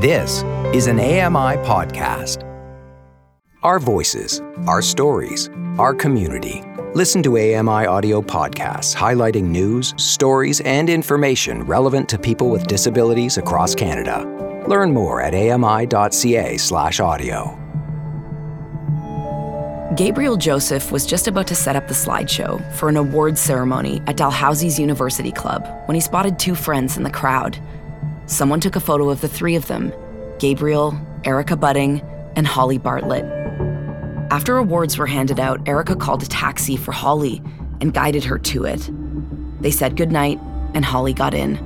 This is an AMI podcast. Our voices, our stories, our community. Listen to AMI audio podcasts highlighting news, stories, and information relevant to people with disabilities across Canada. Learn more at ami.ca/audio. Gabriel Joseph was just about to set up the slideshow for an awards ceremony at Dalhousie's University Club when he spotted two friends in the crowd. Someone took a photo of the three of them Gabriel, Erica Budding, and Holly Bartlett. After awards were handed out, Erica called a taxi for Holly and guided her to it. They said goodnight, and Holly got in.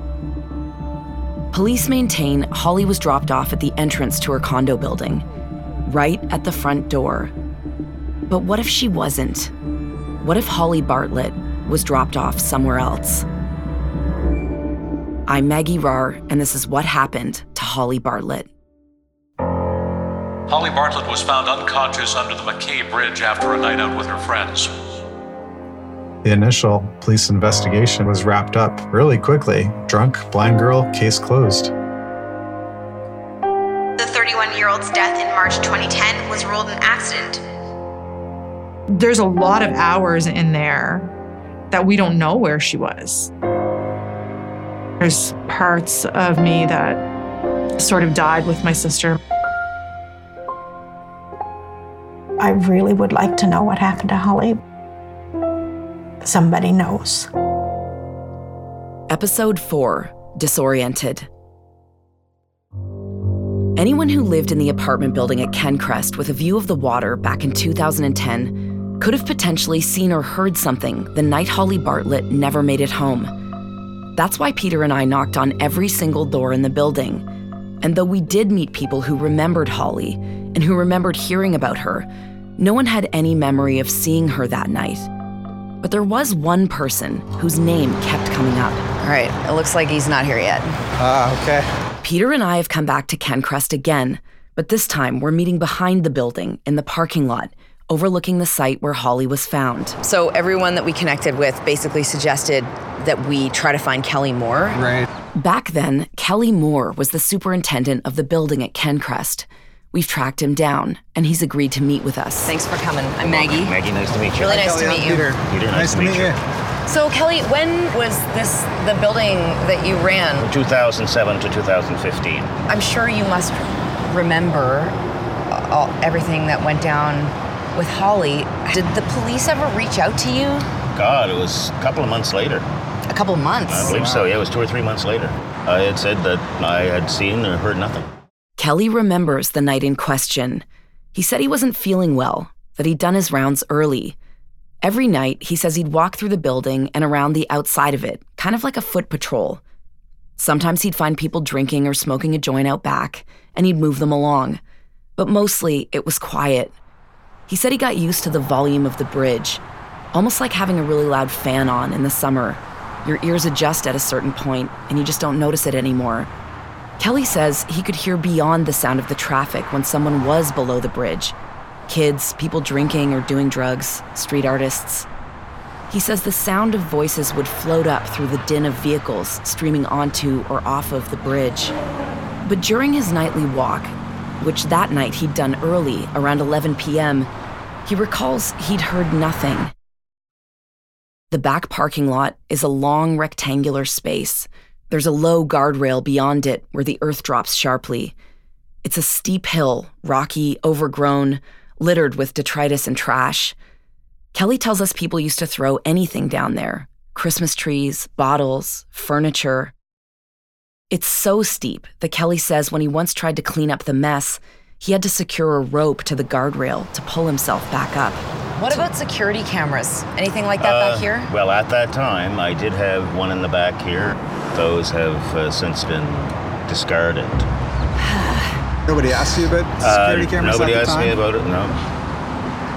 Police maintain Holly was dropped off at the entrance to her condo building, right at the front door. But what if she wasn't? What if Holly Bartlett was dropped off somewhere else? I'm Maggie Rahr, and this is what happened to Holly Bartlett. Holly Bartlett was found unconscious under the MacKay Bridge after a night out with her friends. The initial police investigation was wrapped up really quickly. Drunk, blind girl, case closed. The 31 year old's death in March 2010 was ruled an accident. There's a lot of hours in there that we don't know where she was. There's parts of me that sort of died with my sister. I really would like to know what happened to Holly. Somebody knows. Episode 4 Disoriented. Anyone who lived in the apartment building at Kencrest with a view of the water back in 2010 could have potentially seen or heard something the night Holly Bartlett never made it home. That's why Peter and I knocked on every single door in the building. And though we did meet people who remembered Holly and who remembered hearing about her, no one had any memory of seeing her that night. But there was one person whose name kept coming up. All right, it looks like he's not here yet. Ah, okay. Peter and I have come back to Kencrest again, but this time we're meeting behind the building in the parking lot, overlooking the site where Holly was found. So everyone that we connected with basically suggested that we try to find Kelly Moore. Right. Back then, Kelly Moore was the superintendent of the building at Kencrest. We've tracked him down, and he's agreed to meet with us. Thanks for coming. I'm Maggie. Maggie, nice to meet you. Really nice to meet you. Peter, nice, to meet you. So Kelly, when was this the building that you ran? 2007 to 2015. I'm sure you must remember uh, all, everything that went down with Holly. Did the police ever reach out to you? God, it was a couple of months later. A couple of months. I believe so. Yeah, it was two or three months later. I had said that I had seen or heard nothing. Kelly remembers the night in question. He said he wasn't feeling well, that he'd done his rounds early. Every night, he says he'd walk through the building and around the outside of it, kind of like a foot patrol. Sometimes he'd find people drinking or smoking a joint out back, and he'd move them along. But mostly, it was quiet. He said he got used to the volume of the bridge, almost like having a really loud fan on in the summer. Your ears adjust at a certain point, and you just don't notice it anymore. Kelly says he could hear beyond the sound of the traffic when someone was below the bridge kids, people drinking or doing drugs, street artists. He says the sound of voices would float up through the din of vehicles streaming onto or off of the bridge. But during his nightly walk, which that night he'd done early, around 11 p.m., he recalls he'd heard nothing. The back parking lot is a long rectangular space. There's a low guardrail beyond it where the earth drops sharply. It's a steep hill, rocky, overgrown, littered with detritus and trash. Kelly tells us people used to throw anything down there Christmas trees, bottles, furniture. It's so steep that Kelly says when he once tried to clean up the mess, he had to secure a rope to the guardrail to pull himself back up. What about security cameras? Anything like that Uh, back here? Well, at that time, I did have one in the back here. Those have uh, since been discarded. Nobody asked you about Uh, security cameras nobody at the asked time? me about it. No,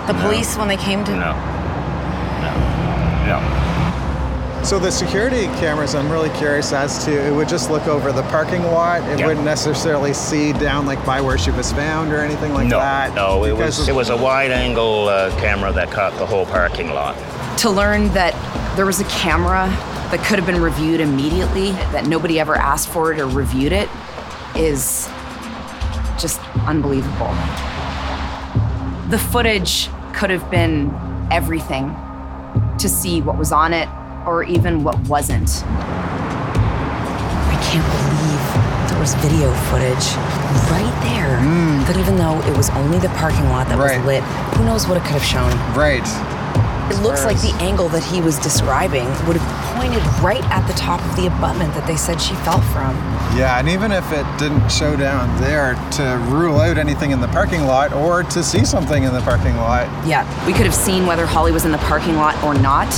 The police, when they came to. no, no, no. So the security cameras, I'm really curious as to. It would just look over the parking lot. It Yeah. wouldn't necessarily see down like by where she was found or anything like no, that. no, it was it was a wide-angle uh, camera that caught the whole parking lot. To learn that there was a camera that could have been reviewed immediately, that nobody ever asked for it or reviewed it, is just unbelievable. The footage could have been everything to see what was on it or even what wasn't. I can't believe there was video footage right there. Mm. That even though it was only the parking lot that Right. was lit, who knows what it could have shown. Right. It looks like the angle that he was describing would have pointed right at the top of the abutment that they said she fell from. Yeah, and even if it didn't show down there to rule out anything in the parking lot or to see something in the parking lot. Yeah, we could have seen whether Holly was in the parking lot or not.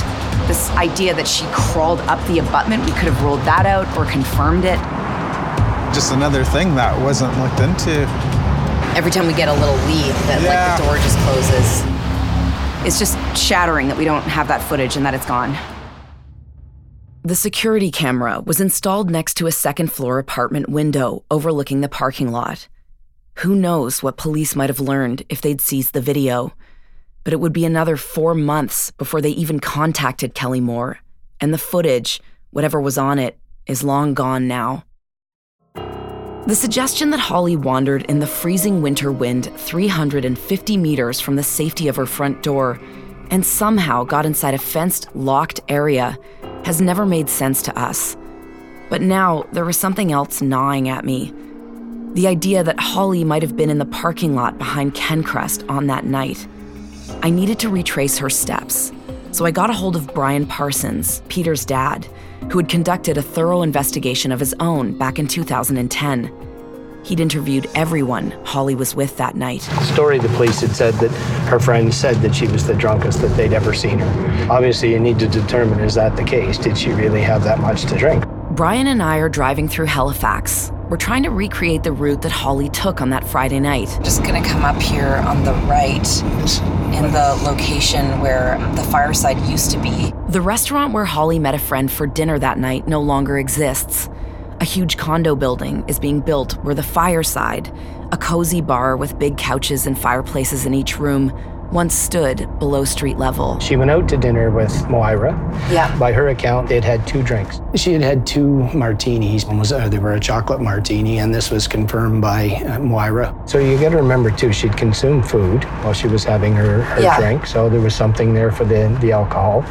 This idea that she crawled up the abutment, we could have ruled that out or confirmed it. Just another thing that wasn't looked into. Every time we get a little lead that like the door just closes. It's just shattering that we don't have that footage and that it's gone. The security camera was installed next to a second floor apartment window overlooking the parking lot. Who knows what police might have learned if they'd seized the video? But it would be another four months before they even contacted Kelly Moore, and the footage, whatever was on it, is long gone now. The suggestion that Holly wandered in the freezing winter wind 350 meters from the safety of her front door and somehow got inside a fenced, locked area has never made sense to us. But now there was something else gnawing at me. The idea that Holly might have been in the parking lot behind Kencrest on that night. I needed to retrace her steps, so I got a hold of Brian Parsons, Peter's dad, who had conducted a thorough investigation of his own back in 2010. He'd interviewed everyone Holly was with that night. The story the police had said that her friends said that she was the drunkest that they'd ever seen her. Obviously, you need to determine is that the case? Did she really have that much to drink? Brian and I are driving through Halifax. We're trying to recreate the route that Holly took on that Friday night. Just gonna come up here on the right in the location where the fireside used to be. The restaurant where Holly met a friend for dinner that night no longer exists. A huge condo building is being built where the fireside, a cozy bar with big couches and fireplaces in each room, once stood below street level. She went out to dinner with Moira. Yeah. By her account, they'd had two drinks. She had had two martinis. One was uh, they were a chocolate martini, and this was confirmed by uh, Moira. So you got to remember too, she'd consumed food while she was having her, her Yeah. drink. So there was something there for the the alcohol.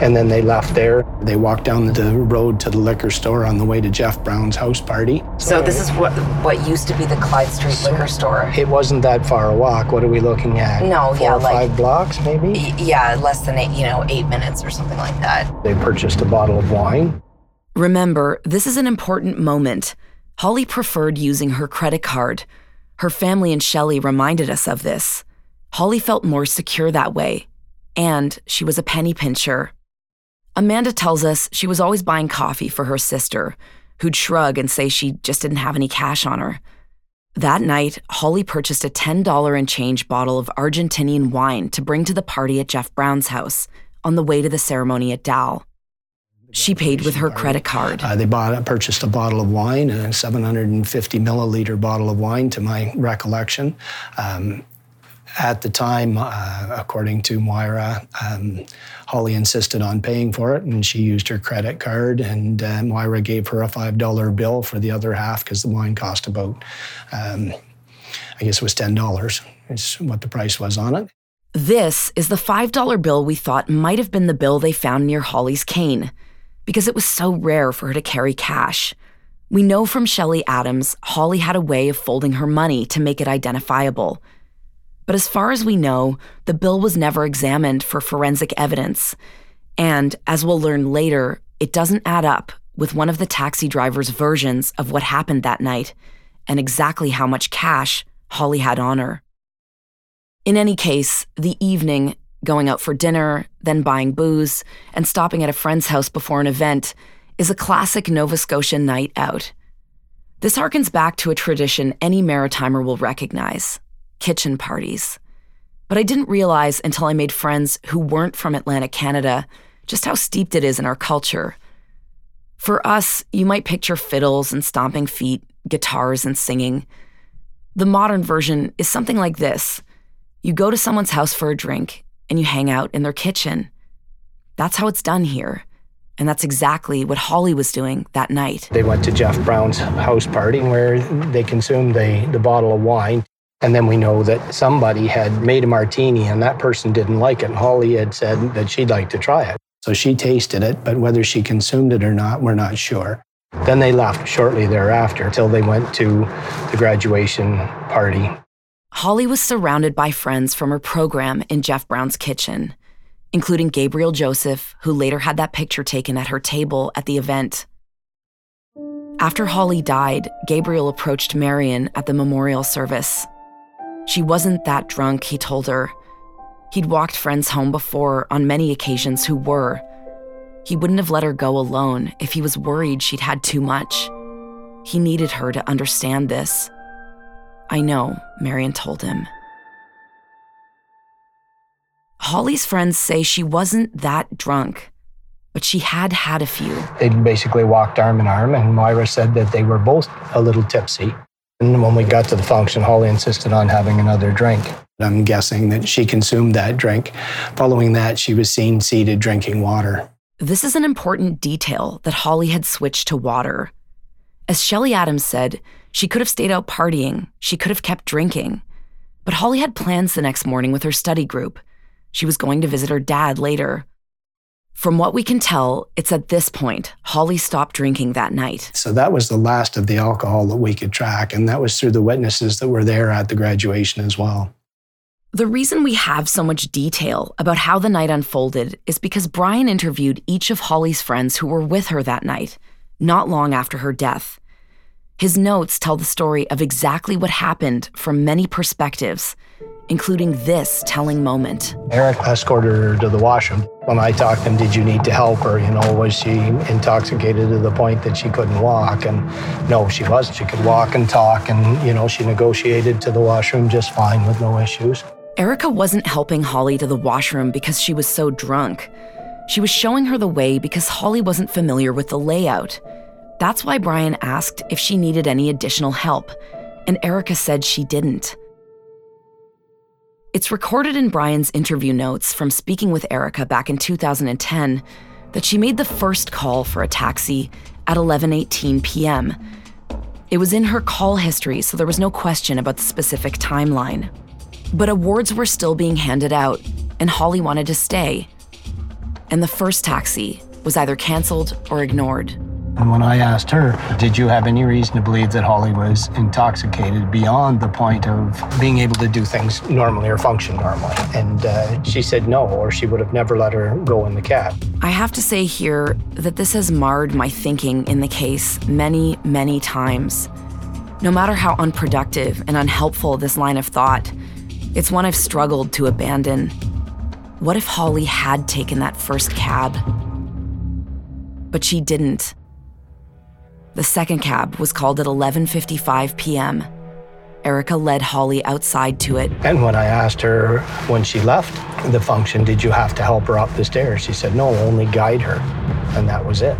And then they left there. They walked down the road to the liquor store on the way to Jeff Brown's house party. So this is what what used to be the Clyde Street liquor store. It wasn't that far a walk. What are we looking at? No, Four yeah, or like- five blocks, maybe. Y- Yeah, less than eight, you know, eight minutes or something like that. They purchased a bottle of wine. Remember, this is an important moment. Holly preferred using her credit card. Her family and Shelley reminded us of this. Holly felt more secure that way, and she was a penny pincher. Amanda tells us she was always buying coffee for her sister, who'd shrug and say she just didn't have any cash on her. That night, Holly purchased a $10 and change bottle of Argentinian wine to bring to the party at Jeff Brown's house on the way to the ceremony at Dal. She paid with her credit card. Uh, they bought, purchased a bottle of wine, a 750 milliliter bottle of wine, to my recollection. Um, at the time, uh, according to Moira, um, Holly insisted on paying for it, and she used her credit card. And uh, Moira gave her a five dollar bill for the other half because the wine cost about, um, I guess it was ten dollars. Is what the price was on it. This is the $5 bill we thought might have been the bill they found near Holly's cane, because it was so rare for her to carry cash. We know from Shelley Adams, Holly had a way of folding her money to make it identifiable. But as far as we know, the bill was never examined for forensic evidence. And as we'll learn later, it doesn't add up with one of the taxi driver's versions of what happened that night and exactly how much cash Holly had on her. In any case, the evening, going out for dinner, then buying booze, and stopping at a friend's house before an event, is a classic Nova Scotia night out. This harkens back to a tradition any Maritimer will recognize kitchen parties. But I didn't realize until I made friends who weren't from Atlantic Canada just how steeped it is in our culture. For us, you might picture fiddles and stomping feet, guitars and singing. The modern version is something like this you go to someone's house for a drink and you hang out in their kitchen. That's how it's done here. And that's exactly what Holly was doing that night. They went to Jeff Brown's house party where they consumed the, the bottle of wine. And then we know that somebody had made a martini and that person didn't like it. And Holly had said that she'd like to try it. So she tasted it, but whether she consumed it or not, we're not sure. Then they left shortly thereafter until they went to the graduation party. Holly was surrounded by friends from her program in Jeff Brown's kitchen, including Gabriel Joseph, who later had that picture taken at her table at the event. After Holly died, Gabriel approached Marion at the memorial service. She wasn't that drunk, he told her. He'd walked friends home before on many occasions who were. He wouldn't have let her go alone if he was worried she'd had too much. He needed her to understand this. I know, Marion told him. Holly's friends say she wasn't that drunk, but she had had a few. They basically walked arm in arm, and Moira said that they were both a little tipsy. And when we got to the function, Holly insisted on having another drink. I'm guessing that she consumed that drink. Following that, she was seen seated drinking water. This is an important detail that Holly had switched to water. As Shelly Adams said, she could have stayed out partying, she could have kept drinking. But Holly had plans the next morning with her study group. She was going to visit her dad later. From what we can tell, it's at this point Holly stopped drinking that night. So that was the last of the alcohol that we could track, and that was through the witnesses that were there at the graduation as well. The reason we have so much detail about how the night unfolded is because Brian interviewed each of Holly's friends who were with her that night, not long after her death. His notes tell the story of exactly what happened from many perspectives, including this telling moment. Eric escorted her to the washroom. When I talked to him, did you need to help her? You know, was she intoxicated to the point that she couldn't walk? And no, she wasn't. She could walk and talk, and, you know, she negotiated to the washroom just fine with no issues. Erica wasn't helping Holly to the washroom because she was so drunk. She was showing her the way because Holly wasn't familiar with the layout. That's why Brian asked if she needed any additional help, and Erica said she didn't. It's recorded in Brian's interview notes from speaking with Erica back in 2010 that she made the first call for a taxi at 11:18 p.m. It was in her call history, so there was no question about the specific timeline. But awards were still being handed out, and Holly wanted to stay. And the first taxi was either canceled or ignored. And when I asked her, did you have any reason to believe that Holly was intoxicated beyond the point of being able to do things normally or function normally? And uh, she said no, or she would have never let her go in the cab. I have to say here that this has marred my thinking in the case many, many times. No matter how unproductive and unhelpful this line of thought, it's one I've struggled to abandon. What if Holly had taken that first cab? But she didn't. The second cab was called at 11:55 p.m. Erica led Holly outside to it. And when I asked her when she left the function, did you have to help her up the stairs? She said, no, only guide her. And that was it.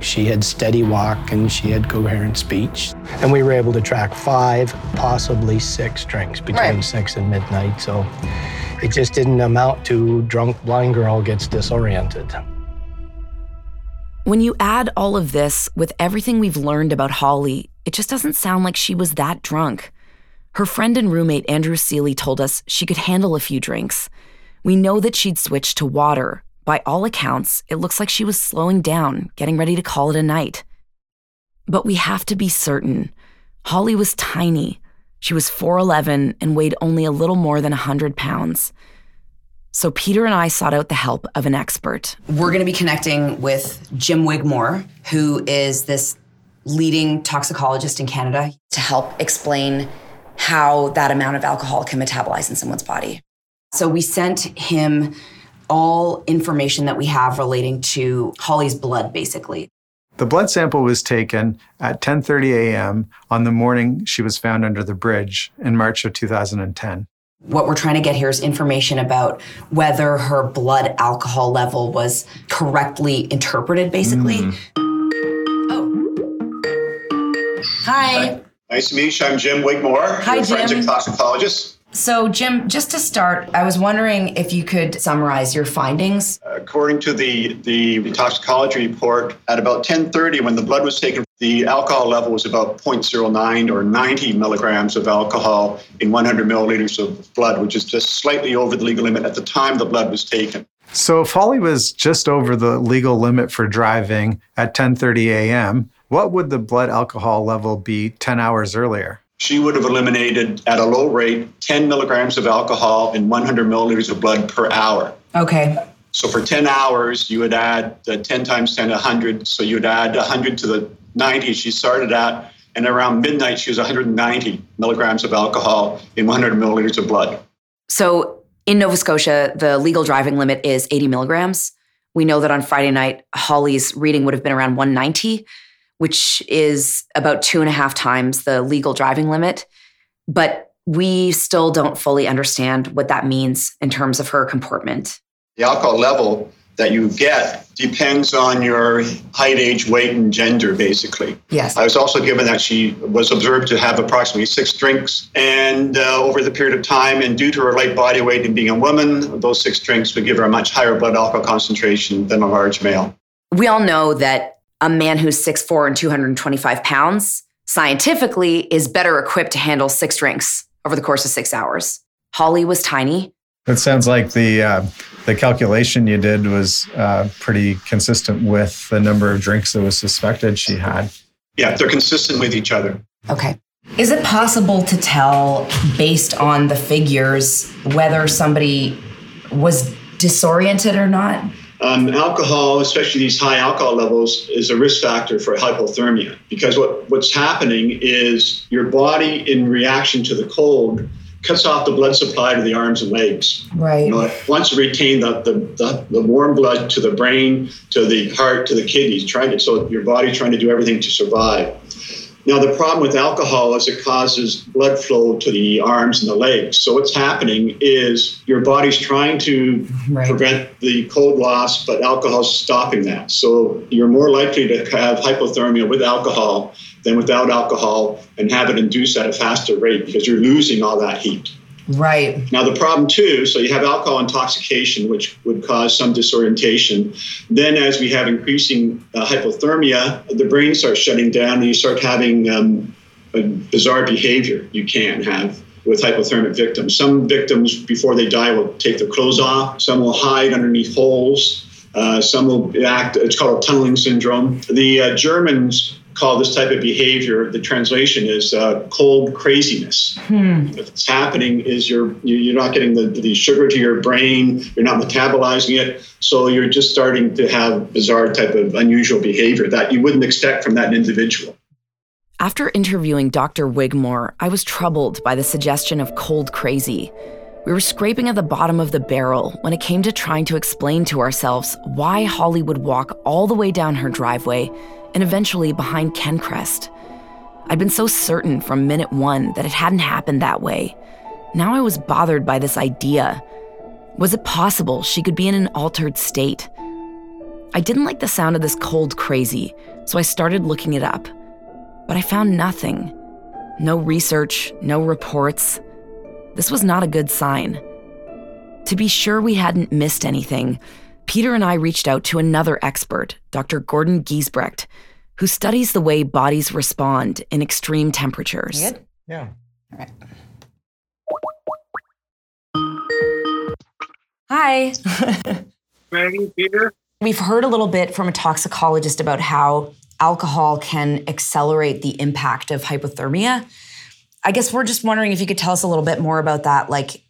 She had steady walk and she had coherent speech. And we were able to track five, possibly six drinks between right. six and midnight. So it just didn't amount to drunk blind girl gets disoriented. When you add all of this with everything we've learned about Holly, it just doesn't sound like she was that drunk. Her friend and roommate Andrew Seeley told us she could handle a few drinks. We know that she'd switched to water. By all accounts, it looks like she was slowing down, getting ready to call it a night. But we have to be certain. Holly was tiny. She was 4'11 and weighed only a little more than 100 pounds. So Peter and I sought out the help of an expert. We're going to be connecting with Jim Wigmore, who is this leading toxicologist in Canada, to help explain how that amount of alcohol can metabolize in someone's body. So we sent him all information that we have relating to Holly's blood basically. The blood sample was taken at 10:30 a.m. on the morning she was found under the bridge in March of 2010. What we're trying to get here is information about whether her blood alcohol level was correctly interpreted, basically. Mm. Oh. Hi. Hi. Nice to meet you. I'm Jim Wigmore. Hi, Jim. Forensic toxicologist. So, Jim, just to start, I was wondering if you could summarize your findings. According to the, the toxicology report, at about 10:30, when the blood was taken, the alcohol level was about 0.09 or 90 milligrams of alcohol in 100 milliliters of blood, which is just slightly over the legal limit at the time the blood was taken. So, if Holly was just over the legal limit for driving at 10:30 a.m., what would the blood alcohol level be 10 hours earlier? she would have eliminated at a low rate 10 milligrams of alcohol in 100 milliliters of blood per hour. Okay. So for 10 hours, you would add uh, 10 times 10, 100. So you'd add 100 to the 90 she started at. And around midnight, she was 190 milligrams of alcohol in 100 milliliters of blood. So in Nova Scotia, the legal driving limit is 80 milligrams. We know that on Friday night, Holly's reading would have been around 190 which is about two and a half times the legal driving limit. But we still don't fully understand what that means in terms of her comportment. The alcohol level that you get depends on your height, age, weight, and gender, basically. Yes. I was also given that she was observed to have approximately six drinks. And uh, over the period of time, and due to her light body weight and being a woman, those six drinks would give her a much higher blood alcohol concentration than a large male. We all know that a man who's 6'4 and 225 pounds scientifically is better equipped to handle six drinks over the course of six hours. Holly was tiny. It sounds like the uh, the calculation you did was uh, pretty consistent with the number of drinks that was suspected she had. Yeah, they're consistent with each other. Okay. Is it possible to tell, based on the figures, whether somebody was disoriented or not? Um, alcohol, especially these high alcohol levels, is a risk factor for hypothermia because what, what's happening is your body, in reaction to the cold, cuts off the blood supply to the arms and legs. Right. You know, it wants to retain the, the, the, the, warm blood to the brain, to the heart, to the kidneys, trying to, so your body's trying to do everything to survive. Now, the problem with alcohol is it causes blood flow to the arms and the legs. So, what's happening is your body's trying to right. prevent the cold loss, but alcohol's stopping that. So, you're more likely to have hypothermia with alcohol than without alcohol and have it induce at a faster rate because you're losing all that heat. Right. Now, the problem too, so you have alcohol intoxication, which would cause some disorientation. Then, as we have increasing uh, hypothermia, the brain starts shutting down and you start having um, bizarre behavior you can have with hypothermic victims. Some victims, before they die, will take their clothes off, some will hide underneath holes. Uh, some will act, it's called a tunneling syndrome. The uh, Germans call this type of behavior, the translation is uh, cold craziness. Hmm. What's happening is you're you're not getting the, the sugar to your brain, you're not metabolizing it, so you're just starting to have bizarre type of unusual behavior that you wouldn't expect from that individual. After interviewing Dr. Wigmore, I was troubled by the suggestion of cold crazy. We were scraping at the bottom of the barrel when it came to trying to explain to ourselves why Holly would walk all the way down her driveway and eventually behind Kencrest. I'd been so certain from minute one that it hadn't happened that way. Now I was bothered by this idea. Was it possible she could be in an altered state? I didn't like the sound of this cold crazy, so I started looking it up. But I found nothing. No research, no reports. This was not a good sign. To be sure we hadn't missed anything, Peter and I reached out to another expert, Dr. Gordon Giesbrecht, who studies the way bodies respond in extreme temperatures. Good? Yeah. All right. Hi. Maggie, Peter. We've heard a little bit from a toxicologist about how alcohol can accelerate the impact of hypothermia. I guess we're just wondering if you could tell us a little bit more about that. Like,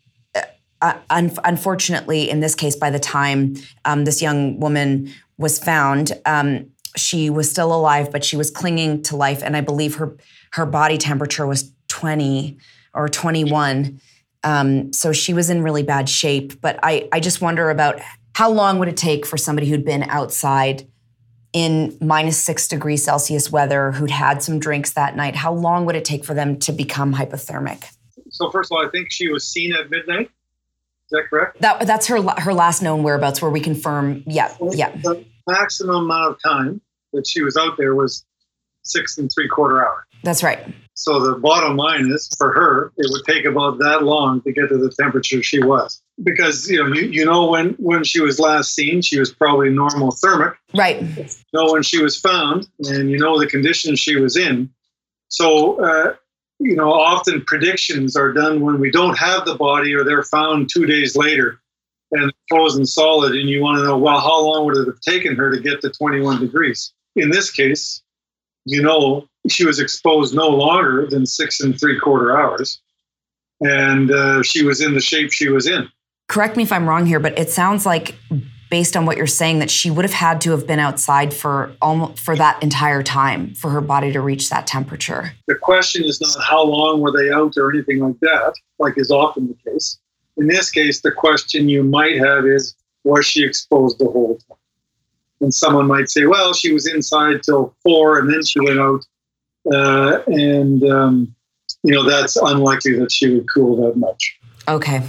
uh, un- unfortunately, in this case, by the time um, this young woman was found, um, she was still alive, but she was clinging to life, and I believe her her body temperature was twenty or twenty one. Um, so she was in really bad shape. But I I just wonder about how long would it take for somebody who'd been outside in minus six degrees Celsius weather, who'd had some drinks that night? How long would it take for them to become hypothermic? So first of all, I think she was seen at midnight. Is that correct? That that's her her last known whereabouts, where we confirm. Yeah, yeah. The maximum amount of time that she was out there was six and three quarter hour. That's right. So the bottom line is, for her, it would take about that long to get to the temperature she was, because you know you, you know when when she was last seen, she was probably normothermic. Right. You know when she was found, and you know the condition she was in. So uh, you know often predictions are done when we don't have the body, or they're found two days later and frozen solid, and you want to know well how long would it have taken her to get to 21 degrees. In this case, you know she was exposed no longer than six and three quarter hours, and uh, she was in the shape she was in. Correct me if I'm wrong here, but it sounds like, based on what you're saying, that she would have had to have been outside for almost for that entire time for her body to reach that temperature. The question is not how long were they out or anything like that, like is often the case. In this case, the question you might have is was she exposed the whole time? And someone might say, well, she was inside till four and then she went out. Uh, and, um, you know, that's unlikely that she would cool that much. Okay.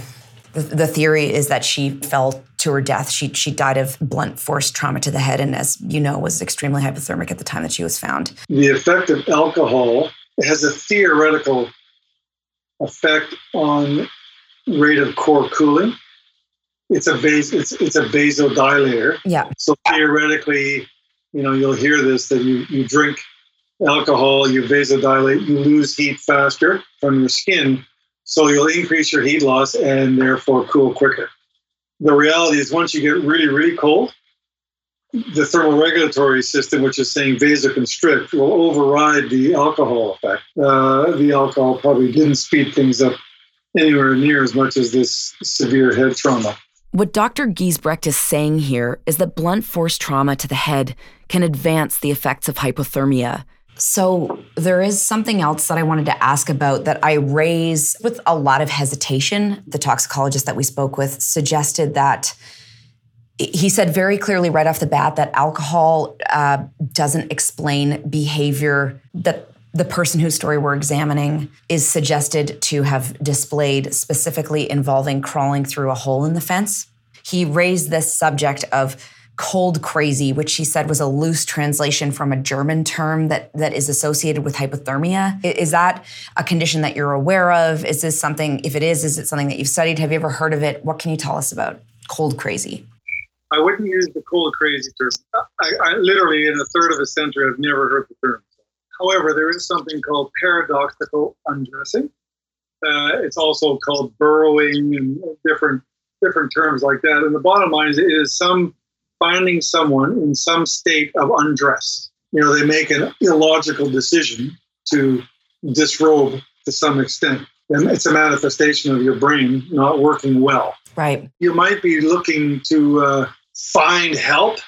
The, the theory is that she fell to her death. She, she died of blunt force trauma to the head, and as you know, was extremely hypothermic at the time that she was found. The effect of alcohol has a theoretical effect on rate of core cooling. It's a base. It's it's a vasodilator. Yeah. So theoretically, you know, you'll hear this that you you drink alcohol, you vasodilate, you lose heat faster from your skin, so you'll increase your heat loss and therefore cool quicker. The reality is, once you get really really cold, the thermoregulatory system, which is saying vasoconstrict, will override the alcohol effect. Uh, the alcohol probably didn't speed things up anywhere near as much as this severe head trauma. What Dr. Giesbrecht is saying here is that blunt force trauma to the head can advance the effects of hypothermia. So, there is something else that I wanted to ask about that I raise with a lot of hesitation. The toxicologist that we spoke with suggested that he said very clearly right off the bat that alcohol uh, doesn't explain behavior that the person whose story we're examining is suggested to have displayed specifically involving crawling through a hole in the fence. He raised this subject of cold crazy, which he said was a loose translation from a German term that, that is associated with hypothermia. Is that a condition that you're aware of? Is this something, if it is, is it something that you've studied? Have you ever heard of it? What can you tell us about cold crazy? I wouldn't use the cold crazy term. I, I literally, in a third of a century, I've never heard the term. However, there is something called paradoxical undressing. Uh, it's also called burrowing and different different terms like that. And the bottom line is, is some finding someone in some state of undress. You know, they make an illogical decision to disrobe to some extent. And it's a manifestation of your brain not working well. Right. You might be looking to uh, find help,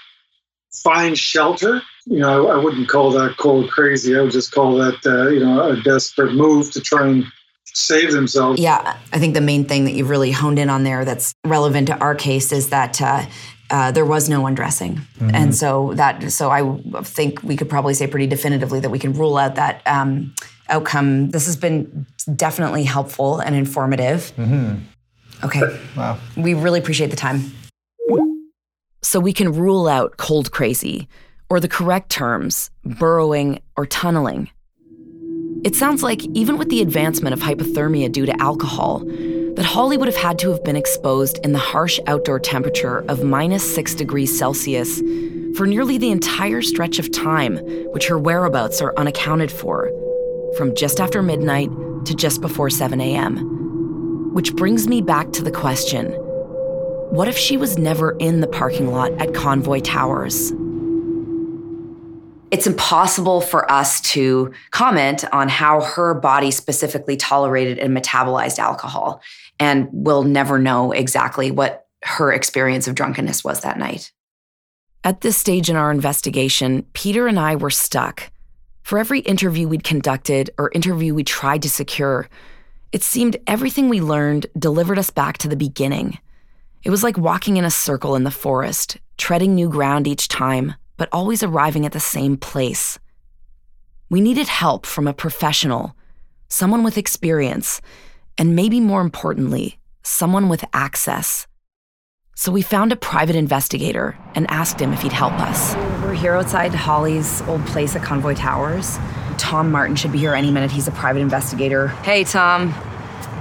find shelter, you know, I, I, wouldn't call that cold crazy. I would just call that, uh, you know, a desperate move to try and save themselves. Yeah, I think the main thing that you've really honed in on there that's relevant to our case is that uh, uh, there was no undressing, mm-hmm. and so that so I think we could probably say pretty definitively that we can rule out that um, outcome. This has been definitely helpful and informative. Mm-hmm. Okay. Wow. We really appreciate the time. So we can rule out cold crazy or the correct terms, burrowing or tunneling. It sounds like, even with the advancement of hypothermia due to alcohol, that Holly would have had to have been exposed in the harsh outdoor temperature of minus six degrees Celsius for nearly the entire stretch of time, which her whereabouts are unaccounted for, from just after midnight to just before 7 a.m. Which brings me back to the question what if she was never in the parking lot at Convoy Towers? it's impossible for us to comment on how her body specifically tolerated and metabolized alcohol. And we'll never know exactly what her experience of drunkenness was that night. At this stage in our investigation, Peter and I were stuck. For every interview we'd conducted or interview we tried to secure, it seemed everything we learned delivered us back to the beginning. It was like walking in a circle in the forest, treading new ground each time, but always arriving at the same place. We needed help from a professional, someone with experience, and maybe more importantly, someone with access. So we found a private investigator and asked him if he'd help us. We're here outside Holly's old place at Convoy Towers. Tom Martin should be here any minute. He's a private investigator. Hey, Tom.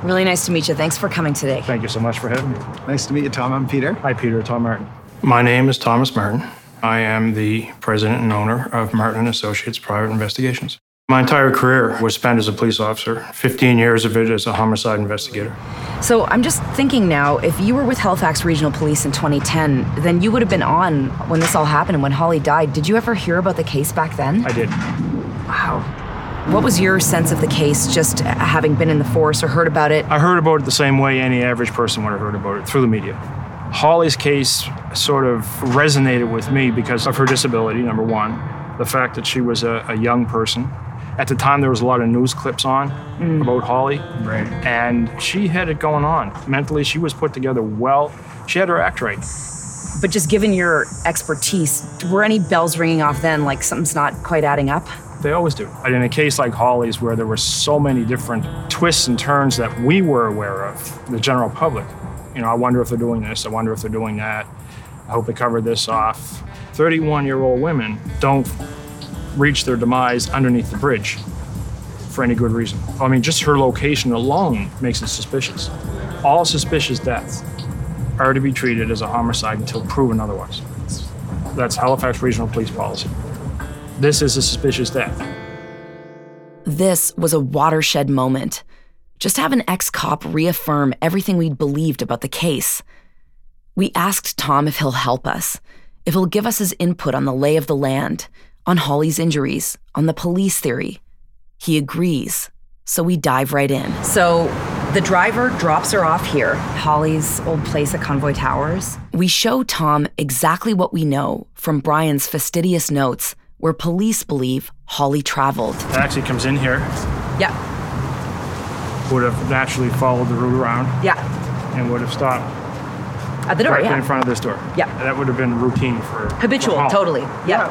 Really nice to meet you. Thanks for coming today. Thank you so much for having me. Nice to meet you, Tom. I'm Peter. Hi, Peter. Tom Martin. My name is Thomas Martin. I am the president and owner of Martin and Associates Private Investigations. My entire career was spent as a police officer, 15 years of it as a homicide investigator. So I'm just thinking now, if you were with Halifax Regional Police in 2010, then you would have been on when this all happened and when Holly died. Did you ever hear about the case back then? I did. Wow. What was your sense of the case, just having been in the force or heard about it? I heard about it the same way any average person would have heard about it through the media. Holly's case sort of resonated with me because of her disability, number one, the fact that she was a, a young person. At the time, there was a lot of news clips on Mm. about Holly. Right. And she had it going on. Mentally, she was put together well. She had her act right. But just given your expertise, were any bells ringing off then, like something's not quite adding up? They always do. And in a case like Holly's, where there were so many different twists and turns that we were aware of, the general public, you know, I wonder if they're doing this, I wonder if they're doing that. I hope they covered this off. 31 year old women don't reach their demise underneath the bridge for any good reason. I mean, just her location alone makes it suspicious. All suspicious deaths are to be treated as a homicide until proven otherwise. That's Halifax Regional Police policy. This is a suspicious death. This was a watershed moment. Just have an ex cop reaffirm everything we'd believed about the case. We asked Tom if he'll help us, if he'll give us his input on the lay of the land, on Holly's injuries, on the police theory. He agrees, so we dive right in. So the driver drops her off here, Holly's old place at Convoy Towers. We show Tom exactly what we know from Brian's fastidious notes, where police believe Holly traveled. Taxi comes in here, Yeah, would have naturally followed the route around yeah. and would have stopped At the door, right yeah. in front of this door. Yeah. That would have been routine for Habitual, for Holly. totally. Yeah.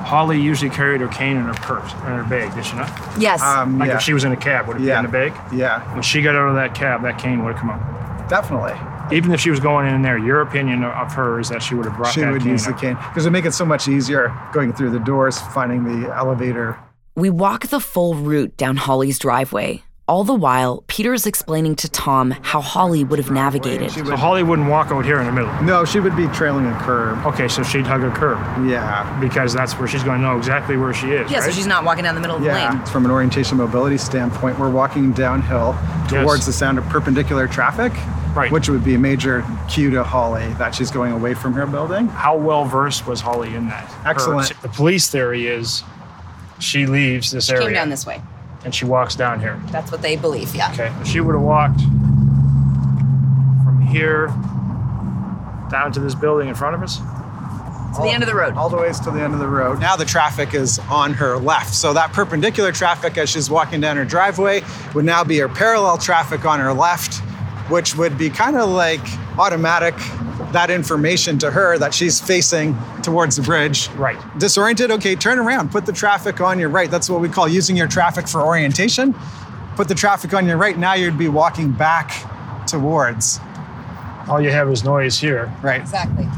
Holly usually carried her cane in her purse, in her bag, did she not? Yes. Um, Like yeah. if she was in a cab, would it Yeah. be in the bag? Yeah, When she got out of that cab, that cane would have come out. definitely. Even if she was going in there, your opinion of her is that she would have brought She that would cane use the cane because it would make it so much easier going through the doors, finding the elevator. We walk the full route down Holly's driveway. All the while, Peter is explaining to Tom how Holly would have navigated. So Holly wouldn't walk out here in the middle. No, she would be trailing a curb. Okay, so she'd hug a curb Yeah. because that's where she's going to know exactly where she is. Yeah, so she's not walking down the middle of the Yeah, lane. from an orientation mobility standpoint, we're walking downhill towards Yes. the sound of perpendicular traffic, Right. which would be a major cue to Holly that she's going away from her building. How well versed was Holly in that? Her- Excellent. the police theory is she leaves this She area came down this way. And she walks down here. That's what they believe, yeah. Okay, if she would have walked from here down to this building in front of us. To the end of the road. All the way to the end of the road. Now the traffic is on her left. So that perpendicular traffic as she's walking down her driveway would now be her parallel traffic on her left, which would be kind of like automatic that information to her that she's facing towards the bridge. Right. Disoriented? Okay, turn around. Put the traffic on your right. That's what we call using your traffic for orientation. Put the traffic on your right. Now you'd be walking back towards. All you have is noise here Right. Exactly.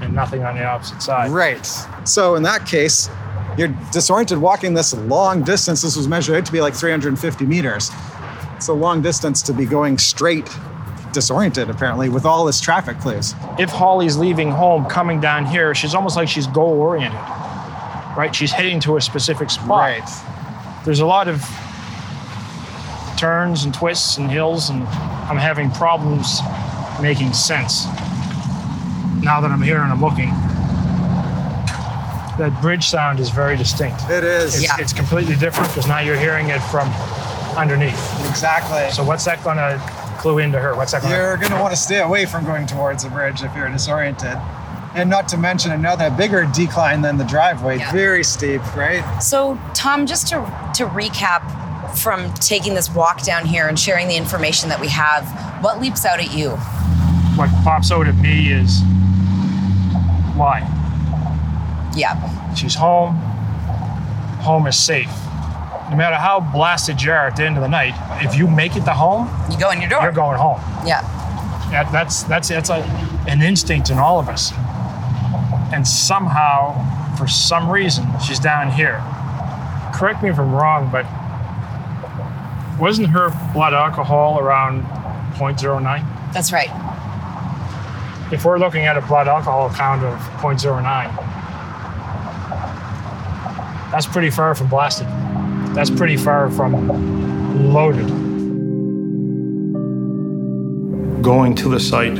and nothing on the opposite side. Right. So in that case, you're disoriented walking this long distance. This was measured to be like 350 meters. It's a long distance to be going straight, disoriented apparently, with all this traffic clues. If Holly's leaving home, coming down here, she's almost like she's goal oriented. Right? She's heading to a specific spot. right There's a lot of turns and twists and hills, and I'm having problems making sense. Now that I'm here and I'm looking, that bridge sound is very distinct. It is. It's, Yeah. it's completely different because now you're hearing it from underneath. Exactly. So what's that going to clue into her? What's that going You're going to want to stay away from going towards the bridge if you're disoriented. And not to mention another bigger decline than the driveway, very steep, right? So, Tom, just to, to recap from taking this walk down here and sharing the information that we have, what leaps out at you? What pops out at me is why? Yeah. She's home. Home is safe. No matter how blasted you are at the end of the night, if you make it to home, You go in your door. you're going home. Yeah. That, that's that's that's a, an instinct in all of us. And somehow, for some reason, she's down here, correct me if I'm wrong, but wasn't her blood alcohol around 0.09? That's right. If we're looking at a blood alcohol count of 0.09, that's pretty far from blasted. That's pretty far from loaded. Going to the site,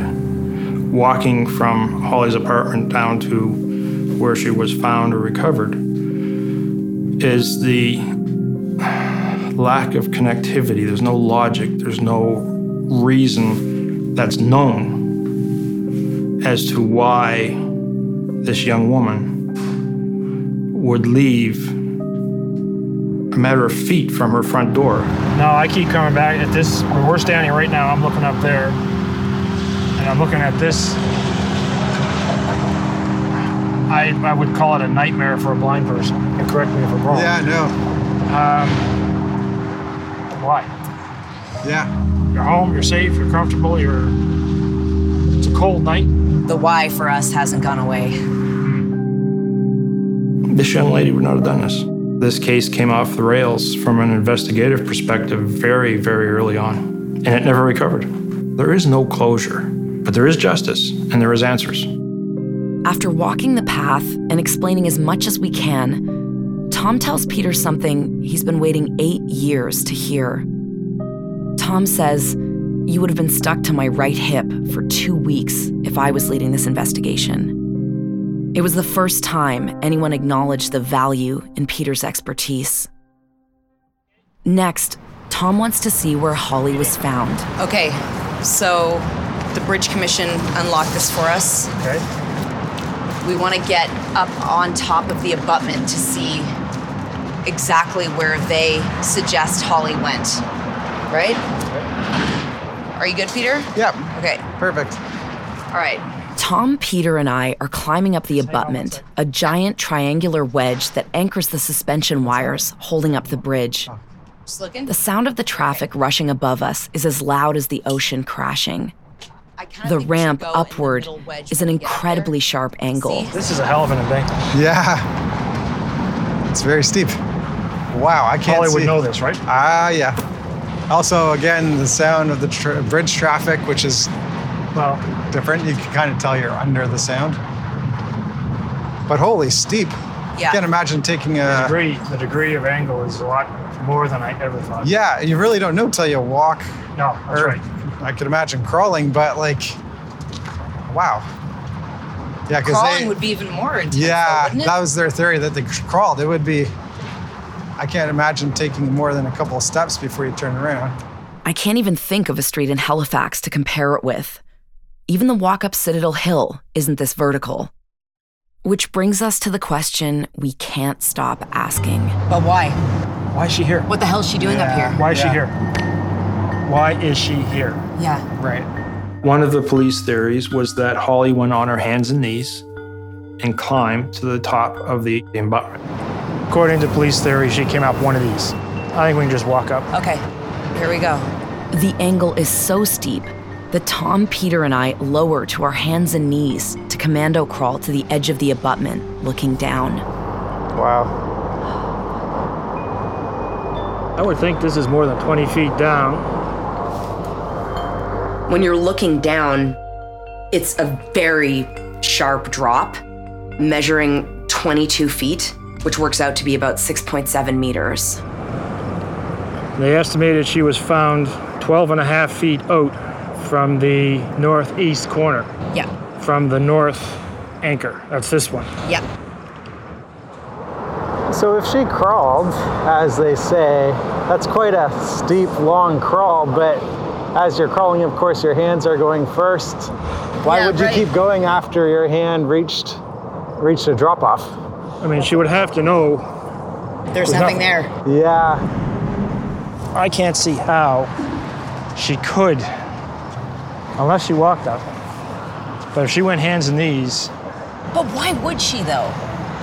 walking from Holly's apartment down to where she was found or recovered, is the lack of connectivity. There's no logic, there's no reason that's known as to why this young woman would leave matter of feet from her front door. No, I keep coming back at this. Where we're standing right now, I'm looking up there, and I'm looking at this. I, I would call it a nightmare for a blind person. And correct me if I'm wrong. Yeah, no. Um, why? Yeah. You're home, you're safe, you're comfortable, you're. It's a cold night. The why for us hasn't gone away. This young lady would not have done this. This case came off the rails from an investigative perspective very, very early on, and it never recovered. There is no closure, but there is justice and there is answers. After walking the path and explaining as much as we can, Tom tells Peter something he's been waiting eight years to hear. Tom says, You would have been stuck to my right hip for two weeks if I was leading this investigation. It was the first time anyone acknowledged the value in Peter's expertise. Next, Tom wants to see where Holly was found. Okay, so the Bridge Commission unlocked this for us. Okay. We want to get up on top of the abutment to see exactly where they suggest Holly went. Right? Are you good, Peter? Yep. Okay. Perfect. All right. Tom, Peter, and I are climbing up the abutment, a giant triangular wedge that anchors the suspension wires holding up the bridge. The sound of the traffic rushing above us is as loud as the ocean crashing. The ramp upward is an incredibly sharp angle. This is a hell of an embankment. Yeah. It's very steep. Wow, I can't Holly would see. know this, right? Ah, yeah. Also, again, the sound of the tr- bridge traffic, which is well different. You can kind of tell you're under the sound. But holy steep. Yeah. Can't imagine taking The a. degree, the degree of angle is a lot more than I ever thought. Yeah, you really don't know till you walk. No, that's or right. I could imagine crawling, but like, wow. Yeah, because Crawling they. would be even more intense, though, yeah, wouldn't it? that was their theory that they crawled. It would be. I can't imagine taking more than a couple of steps before you turn around. I can't even think of a street in Halifax to compare it with. Even the walk up Citadel Hill isn't this vertical. Which brings us to the question we can't stop asking. But why? Why is she here? What the hell is she doing up here? Why is she here? Why is she here? Yeah. Right. One of the police theories was that Holly went on her hands and knees and climbed to the top of the embankment. According to police theory, she came up one of these. I think we can just walk up. Okay, here we go. The angle is so steep that Tom, Peter, and I lower to our hands and knees to commando crawl to the edge of the abutment, looking down. Wow. I would think this is more than 20 feet down. When you're looking down, it's a very sharp drop, measuring 22 feet, which works out to be about 6.7 meters. They estimated she was found 12 and a half feet out from the northeast corner, Yeah. from the north anchor. That's this one. Yep. So if she crawled, as they say, that's quite a steep, long crawl, but as you're crawling, of course, your hands are going first. Why Yeah, would you right. keep going after your hand reached reached a drop off? I mean, she would have to know. There's There's nothing nothing. there. Yeah. I can't see how she could, unless she walked up. But if she went hands and knees, But why would she though?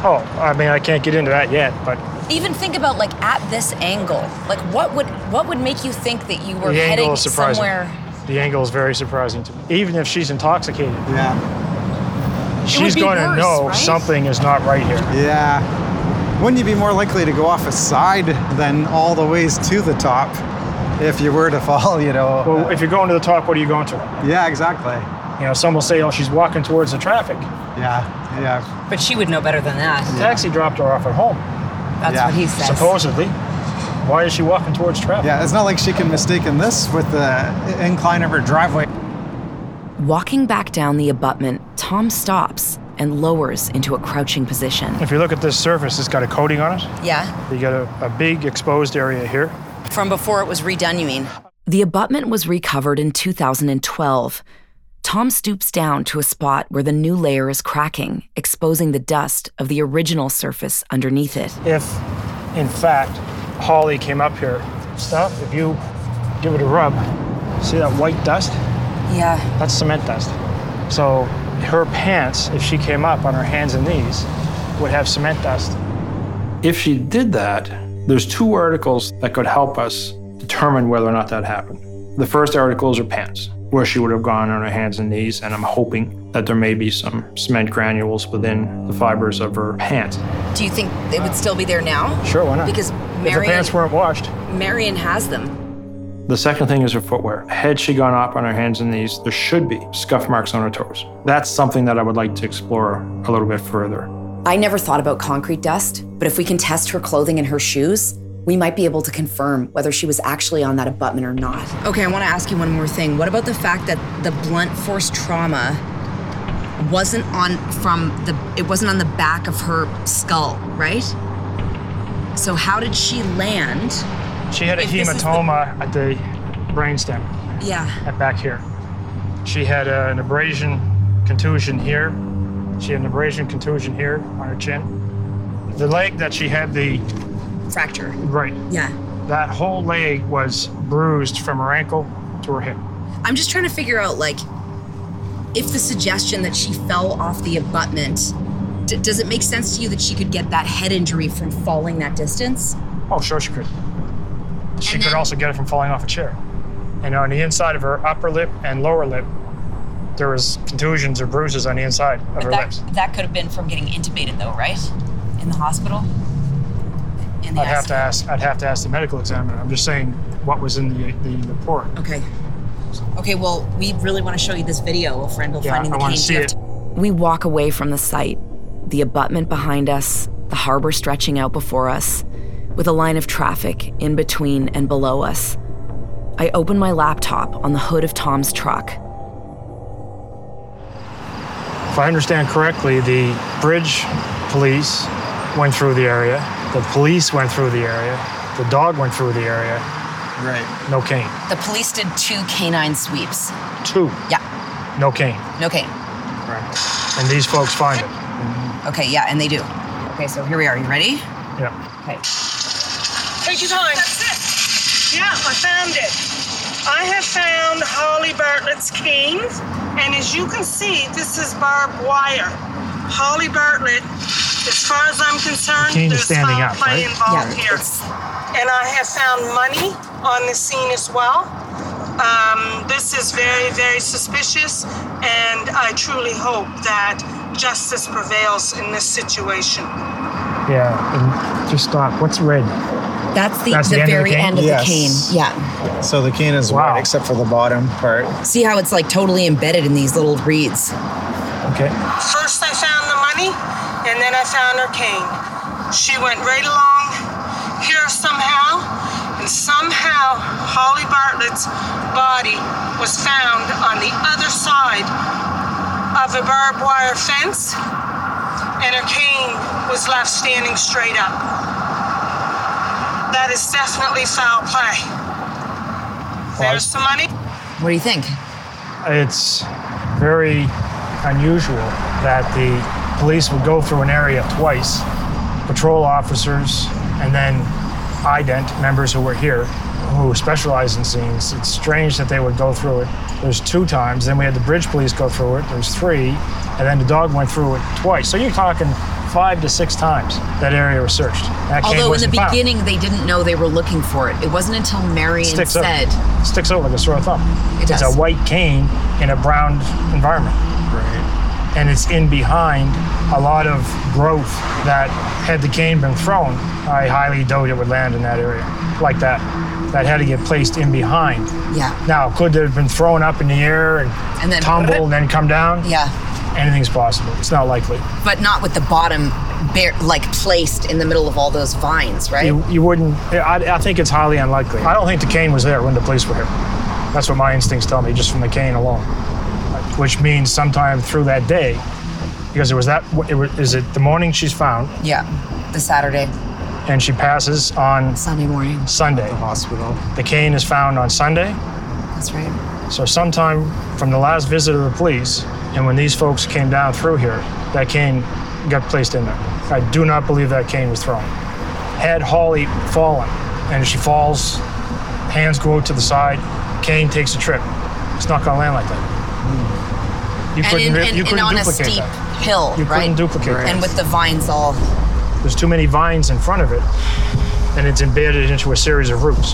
oh, I mean, I can't get into that yet, but Even think about like at this angle. Like what would what would make you think that you were the heading angle is surprising. somewhere? The angle is very surprising to me. Even if she's intoxicated, Yeah. she's be going to know right? something is not right here. Yeah. wouldn't you be more likely to go off a side than all the ways to the top if you were to fall, you know? Well, if you're going to the top, what are you going to? Yeah, exactly. You know, some will say, oh, she's walking towards the traffic. Yeah, yeah. But she would know better than that. The taxi dropped her off at home. That's Yeah. what he says. Supposedly. Why is she walking towards traffic? Yeah, it's not like she can mistaken this with the incline of her driveway. Walking back down the abutment, Tom stops and lowers into a crouching position. If you look at this surface, it's got a coating on it. Yeah. You got a, a big exposed area here. From before it was redone, you mean? The abutment was recovered in 2012. Tom stoops down to a spot where the new layer is cracking, exposing the dust of the original surface underneath it. If, in fact, Holly came up here, stop, if you give it a rub, see that white dust? Yeah. That's cement dust. So her pants, if she came up on her hands and knees, would have cement dust. If she did that, there's two articles that could help us determine whether or not that happened. The first article is her pants, where she would have gone on her hands and knees, and I'm hoping that there may be some cement granules within the fibers of her pants. Do you think they would still be there now? Sure, why not? Because if the Marion, pants weren't washed. Marion has them. The second thing is her footwear. Had she gone up on her hands and knees, there should be scuff marks on her toes. That's something that I would like to explore a little bit further. I never thought about concrete dust, but if we can test her clothing and her shoes, we might be able to confirm whether she was actually on that abutment or not. Okay, I want to ask you one more thing. What about the fact that the blunt force trauma wasn't on from the it wasn't on the back of her skull, right? So how did she land? She had a If this the- hematoma at the brainstem, Yeah. at back here. She had uh, an abrasion contusion here. She had an abrasion contusion here on her chin. The leg that she had the Fracture. right, Yeah. that whole leg was bruised from her ankle to her hip. I'm just trying to figure out like if the suggestion that she fell off the abutment d- does it make sense to you that she could get that head injury from falling that distance? Oh, sure she could. She could also get it from falling off a chair. And on the inside of her upper lip and lower lip, there was contusions or bruises on the inside of her that, lips. that could have been from getting intubated though, right? In the hospital? In the I'd have to ask. I'd have to ask the medical examiner. I'm just saying what was in the the report. Okay. Okay, well, we really want to show you this video of Randall Yeah, finding I the wanna cane. see it. We walk away from the site, the abutment behind us, the harbor stretching out before us, with a line of traffic in between and below us. I open my laptop on the hood of Tom's truck. If I understand correctly, the bridge police went through the area. The police went through the area. The dog went through the area. Right. No cane. The police did two canine sweeps. Two. Yeah, No cane. no cane. Right. And these folks find it. Okay, yeah, and they do. Okay, so here we are. You ready? Yeah. Okay. Take your time. That's it. Yeah, I found it. I have found Holly Bartlett's cane, and as you can see, this is barbed wire. Holly Bartlett, as far as I'm concerned, cane there's standing foul up, play right? involved Yeah, here. And I have found money on the scene as well. Um, this is very, very suspicious, and I truly hope that justice prevails in this situation. Yeah. And just stop. What's red? That's the, That's the, the end of the very end of Yes. the cane. Yeah. So the cane is Wow. white except for the bottom part. See how it's like totally embedded in these little reeds. Okay. First, I found the money, and then I found her cane. She went right along here somehow, and somehow Holly Bartlett's body was found on the other side of a barbed wire fence, and her cane was left standing straight up. That is definitely foul play. There's the money. What do you think? It's very unusual that the police would go through an area twice, patrol officers, and then ident members who were here who specialize in scenes. It's strange that they would go through it. There's two times. Then we had the bridge police go through it. There's three. And then the dog went through it twice. So you're talking five to six times that area was searched. That Although in the wasn't found. beginning they didn't know they were looking for it. It wasn't until Marion sticks said, out. Sticks out like a sore thumb. It it's does. a white cane in a brown environment. Right. and it's in behind a lot of growth that, had the cane been thrown, I highly doubt it would land in that area like that. That had to get placed in behind. Yeah. Now, could it have been thrown up in the air and, And then- tumble and then come down? Yeah. Anything's possible. It's not likely. But not with the bottom bare, like placed in the middle of all those vines, right? You, you wouldn't, I, I think it's highly unlikely. I don't think the cane was there when the police were here. That's what my instincts tell me, just from the cane alone. Which means sometime through that day, because it was that, it was, is it the morning she's found? Yeah, the Saturday. And she passes on Sunday morning. Sunday. The hospital. The cane is found on Sunday. That's right. So sometime from the last visit of the police, and when these folks came down through here, that cane got placed in there. I do not believe that cane was thrown. Had Holly fallen, and she falls, hands go out to the side, cane takes a trip. It's not going to land like that. You and couldn't, in, re- and- you couldn't on a steep that. hill, You right? couldn't duplicate that. And with the vines all. There's too many vines in front of it, and it's embedded into a series of roots.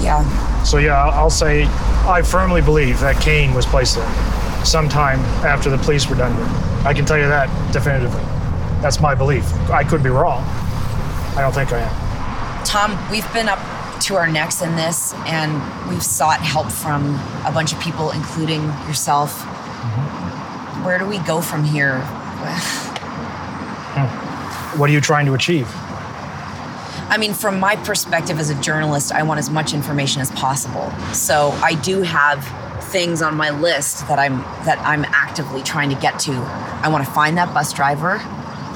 Yeah. So yeah, I'll I'll say I firmly believe that cane was placed there sometime after the police were done here. I can tell you that definitively. That's my belief. I could be wrong. I don't think I am. Tom, we've been up to our necks in this, and we've sought help from a bunch of people, including yourself. Mm-hmm. Where do we go from here? Hmm. What are you trying to achieve? I mean, from my perspective as a journalist, I want as much information as possible. So I do have things on my list that I'm that I'm actively trying to get to. I want to find that bus driver.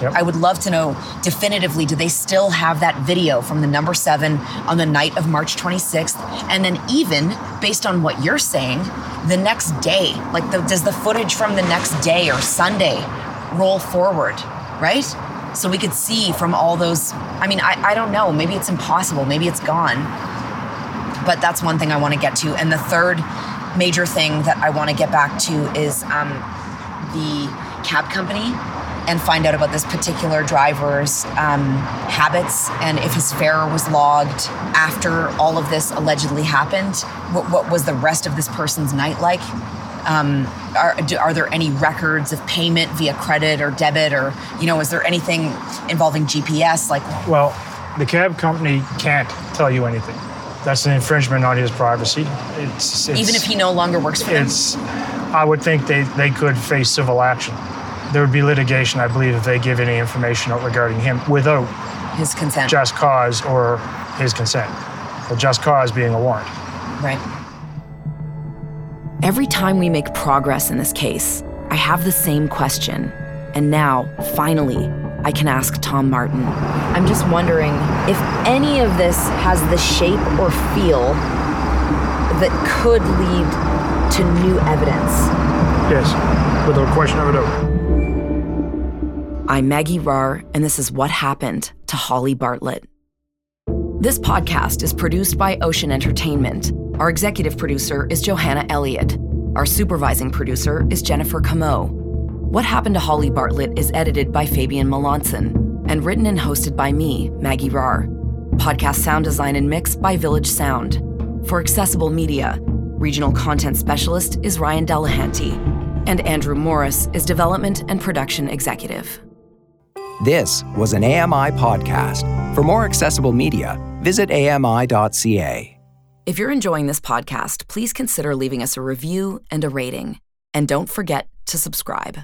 I would love to know definitively do they still have that video from the number 7 on the night of March 26th and then even based on what you're saying the next day like the, does the footage from the next day or Sunday roll forward right so we could see from all those I mean I, I don't know maybe it's impossible maybe it's gone but that's one thing I want to get to. And the third major thing that I want to get back to is um, the cab company and find out about this particular driver's um, habits and if his fare was logged after all of this allegedly happened. What, what was the rest of this person's night like? Um, are, do- are there any records of payment via credit or debit or you know is there anything involving GPS like Well, the cab company can't tell you anything. That's an infringement on his privacy. It's, it's even if he no longer works for them? it's I would think they, they could face civil action. There would be litigation, I believe, if they give any information regarding him without his consent. just cause or his consent. The just cause being a warrant. Right. Every time we make progress in this case, I have the same question. And now, finally, I can ask Tom Martin. I'm just wondering if any of this has the shape or feel that could lead to new evidence. Yes, without question of a doubt. I'm Maggie Rahr, and this is What Happened to Holly Bartlett. This podcast is produced by Ocean Entertainment. Our executive producer is Johanna Elliott. Our supervising producer is Jennifer Camo. What Happened to Holly Bartlett is edited by Fabian Melanson and written and hosted by me, Maggie Rahr. Podcast sound design and mix by Village Sound. For Accessible Media, regional content specialist is Ryan Delahanty, and Andrew Morris is development and production executive. This was an AMI podcast. For more accessible media, visit ami.ca. If you're enjoying this podcast, please consider leaving us a review and a rating. And don't forget to subscribe.